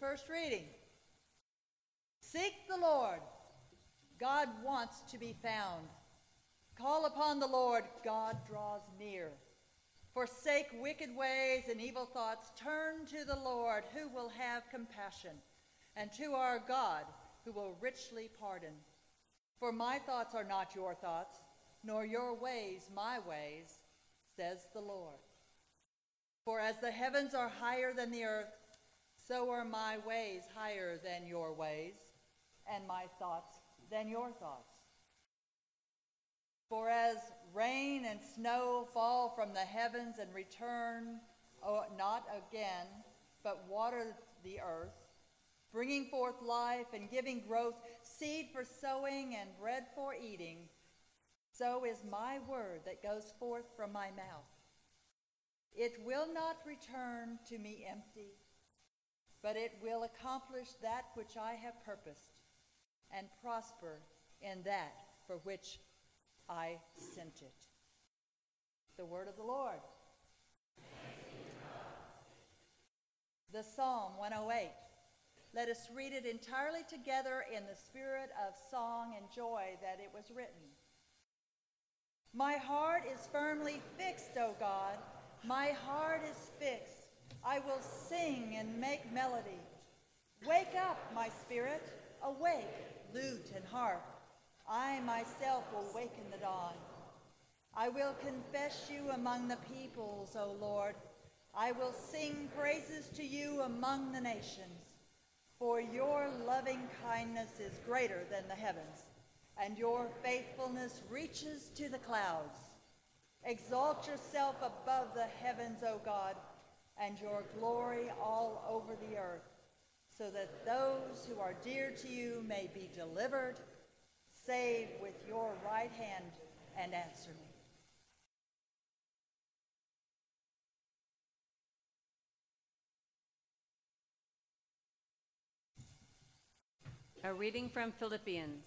first reading. Seek the Lord. God wants to be found. Call upon the Lord. God draws near. Forsake wicked ways and evil thoughts. Turn to the Lord, who will have compassion, and to our God, who will richly pardon. For my thoughts are not your thoughts, nor your ways my ways, says the Lord. For as the heavens are higher than the earth, so are my ways higher than your ways, and my thoughts than your thoughts. For as rain and snow fall from the heavens and return oh, not again, but water the earth, bringing forth life and giving growth, seed for sowing and bread for eating, so is my word that goes forth from my mouth. It will not return to me empty, but it will accomplish that which I have purposed and prosper in that for which I sent it. The word of the Lord. The Psalm 108. Let us read it entirely together in the spirit of song and joy that it was written. My heart is firmly fixed, O God. My heart is fixed. I will sing and make melody. Wake up, my spirit. Awake, lute and harp. I myself will waken the dawn. I will confess you among the peoples, O Lord. I will sing praises to you among the nations. For your loving kindness is greater than the heavens, and your faithfulness reaches to the clouds. Exalt yourself above the heavens, O God, and your glory all over the earth, so that those who are dear to you may be delivered Save with your right hand and answer me. A reading from Philippians.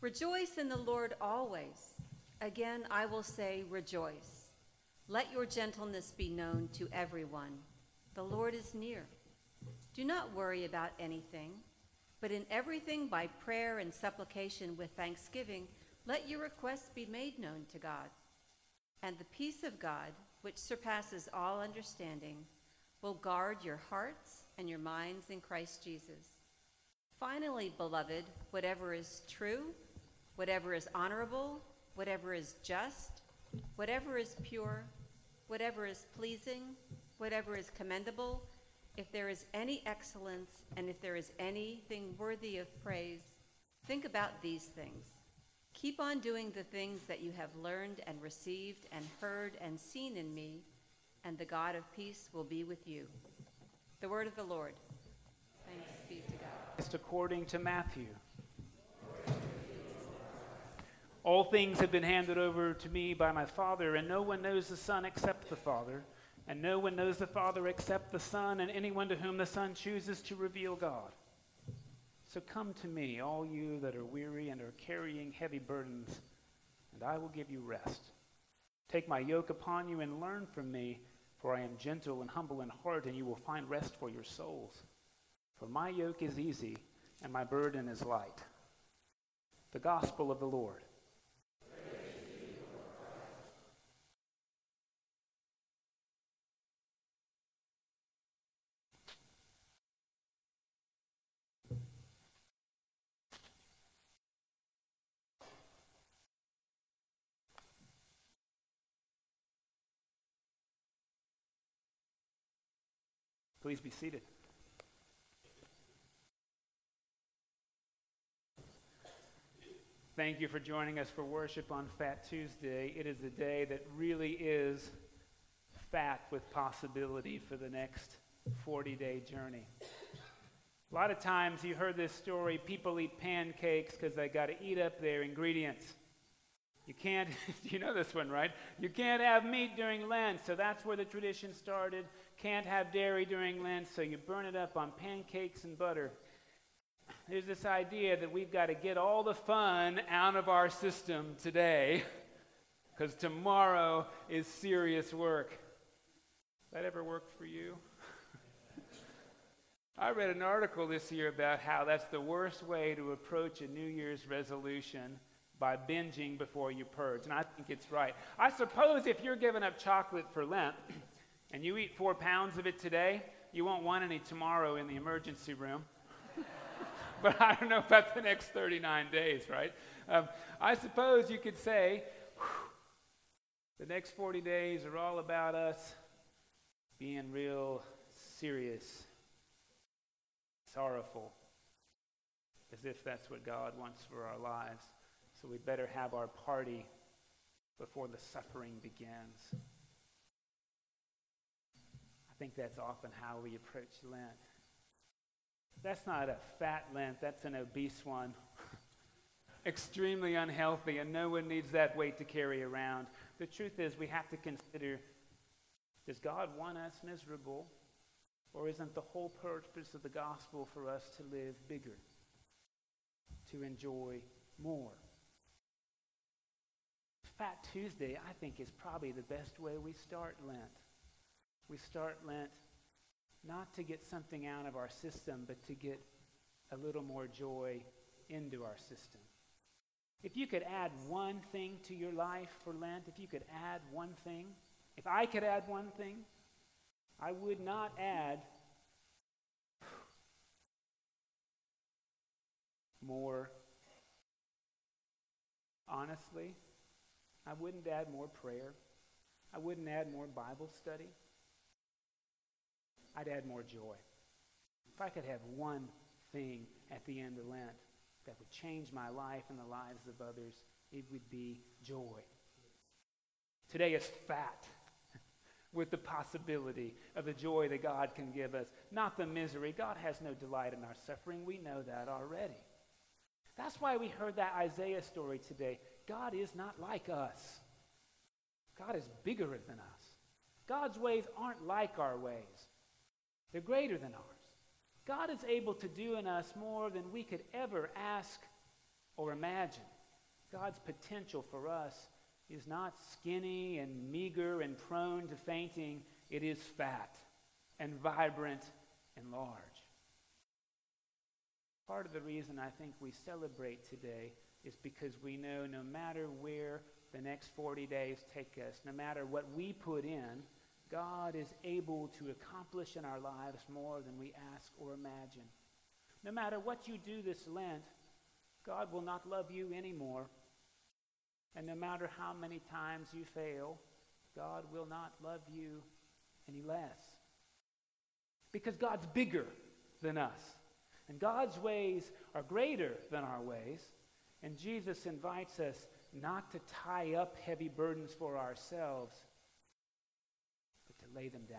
Rejoice in the Lord always. Again, I will say, rejoice. Let your gentleness be known to everyone. The Lord is near. Do not worry about anything but in everything by prayer and supplication with thanksgiving, let your requests be made known to God. And the peace of God, which surpasses all understanding, will guard your hearts and your minds in Christ Jesus. Finally, beloved, whatever is true, whatever is honorable, whatever is just, whatever is pure, whatever is pleasing, whatever is commendable, if there is any excellence and if there is anything worthy of praise, think about these things. Keep on doing the things that you have learned and received and heard and seen in me, and the God of peace will be with you. The word of the Lord. Thanks be to God. It's according to Matthew. All things have been handed over to me by my Father, and no one knows the Son except the Father and no one knows the Father except the Son, and anyone to whom the Son chooses to reveal God. So come to me, all you that are weary and are carrying heavy burdens, and I will give you rest. Take my yoke upon you and learn from me, for I am gentle and humble in heart, and you will find rest for your souls. For my yoke is easy, and my burden is light. The gospel of the Lord. Please be seated. Thank you for joining us for worship on Fat Tuesday. It is a day that really is fat with possibility for the next 40 day journey. A lot of times you heard this story people eat pancakes because they got to eat up their ingredients. You can't, you know this one, right? You can't have meat during Lent, so that's where the tradition started can't have dairy during Lent, so you burn it up on pancakes and butter. There's this idea that we've got to get all the fun out of our system today because tomorrow is serious work. That ever worked for you? I read an article this year about how that's the worst way to approach a New Year's resolution by binging before you purge. And I think it's right. I suppose if you're giving up chocolate for Lent and you eat four pounds of it today, you won't want any tomorrow in the emergency room. but I don't know about the next 39 days, right? Um, I suppose you could say the next 40 days are all about us being real serious, sorrowful, as if that's what God wants for our lives. So we better have our party before the suffering begins. I think that's often how we approach Lent. That's not a fat Lent, that's an obese one. Extremely unhealthy, and no one needs that weight to carry around. The truth is, we have to consider does God want us miserable? Or isn't the whole purpose of the gospel for us to live bigger, to enjoy more? Fat Tuesday, I think, is probably the best way we start Lent. We start Lent not to get something out of our system, but to get a little more joy into our system. If you could add one thing to your life for Lent, if you could add one thing, if I could add one thing, I would not add more honestly I wouldn't add more prayer. I wouldn't add more Bible study. I'd add more joy. If I could have one thing at the end of Lent that would change my life and the lives of others, it would be joy. Today is fat with the possibility of the joy that God can give us, not the misery. God has no delight in our suffering. We know that already. That's why we heard that Isaiah story today. God is not like us. God is bigger than us. God's ways aren't like our ways. They're greater than ours. God is able to do in us more than we could ever ask or imagine. God's potential for us is not skinny and meager and prone to fainting. It is fat and vibrant and large. Part of the reason I think we celebrate today is because we know no matter where the next 40 days take us, no matter what we put in, God is able to accomplish in our lives more than we ask or imagine. No matter what you do this Lent, God will not love you anymore. And no matter how many times you fail, God will not love you any less. Because God's bigger than us. And God's ways are greater than our ways. And Jesus invites us not to tie up heavy burdens for ourselves, to lay them down.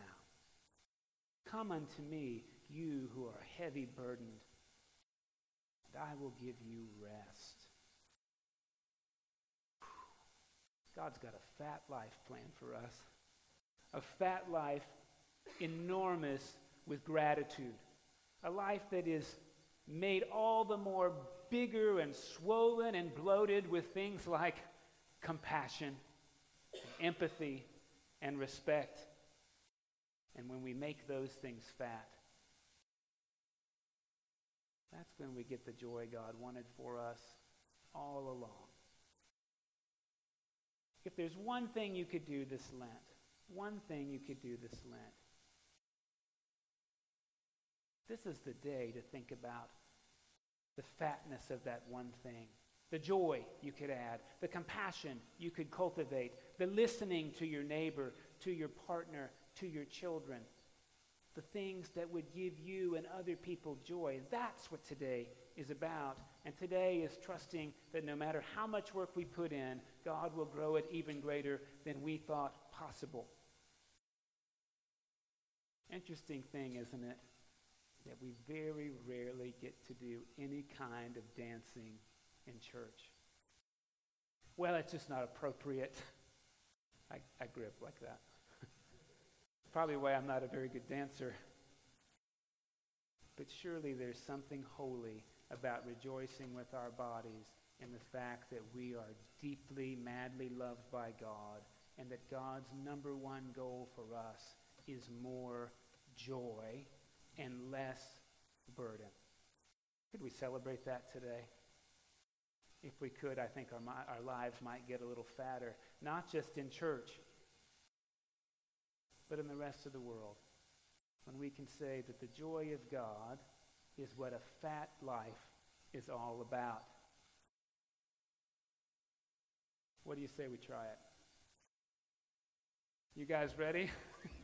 Come unto me, you who are heavy burdened, and I will give you rest. God's got a fat life plan for us. A fat life, enormous with gratitude. A life that is made all the more bigger and swollen and bloated with things like compassion, empathy, and respect. And when we make those things fat, that's when we get the joy God wanted for us all along. If there's one thing you could do this Lent, one thing you could do this Lent, this is the day to think about the fatness of that one thing, the joy you could add, the compassion you could cultivate, the listening to your neighbor, to your partner, to your children, the things that would give you and other people joy. That's what today is about. And today is trusting that no matter how much work we put in, God will grow it even greater than we thought possible. Interesting thing, isn't it? that we very rarely get to do any kind of dancing in church. Well, it's just not appropriate. I, I grew up like that. Probably why I'm not a very good dancer. But surely there's something holy about rejoicing with our bodies in the fact that we are deeply, madly loved by God and that God's number one goal for us is more joy and less burden. Could we celebrate that today? If we could, I think our, our lives might get a little fatter, not just in church, but in the rest of the world. When we can say that the joy of God is what a fat life is all about. What do you say we try it? You guys ready?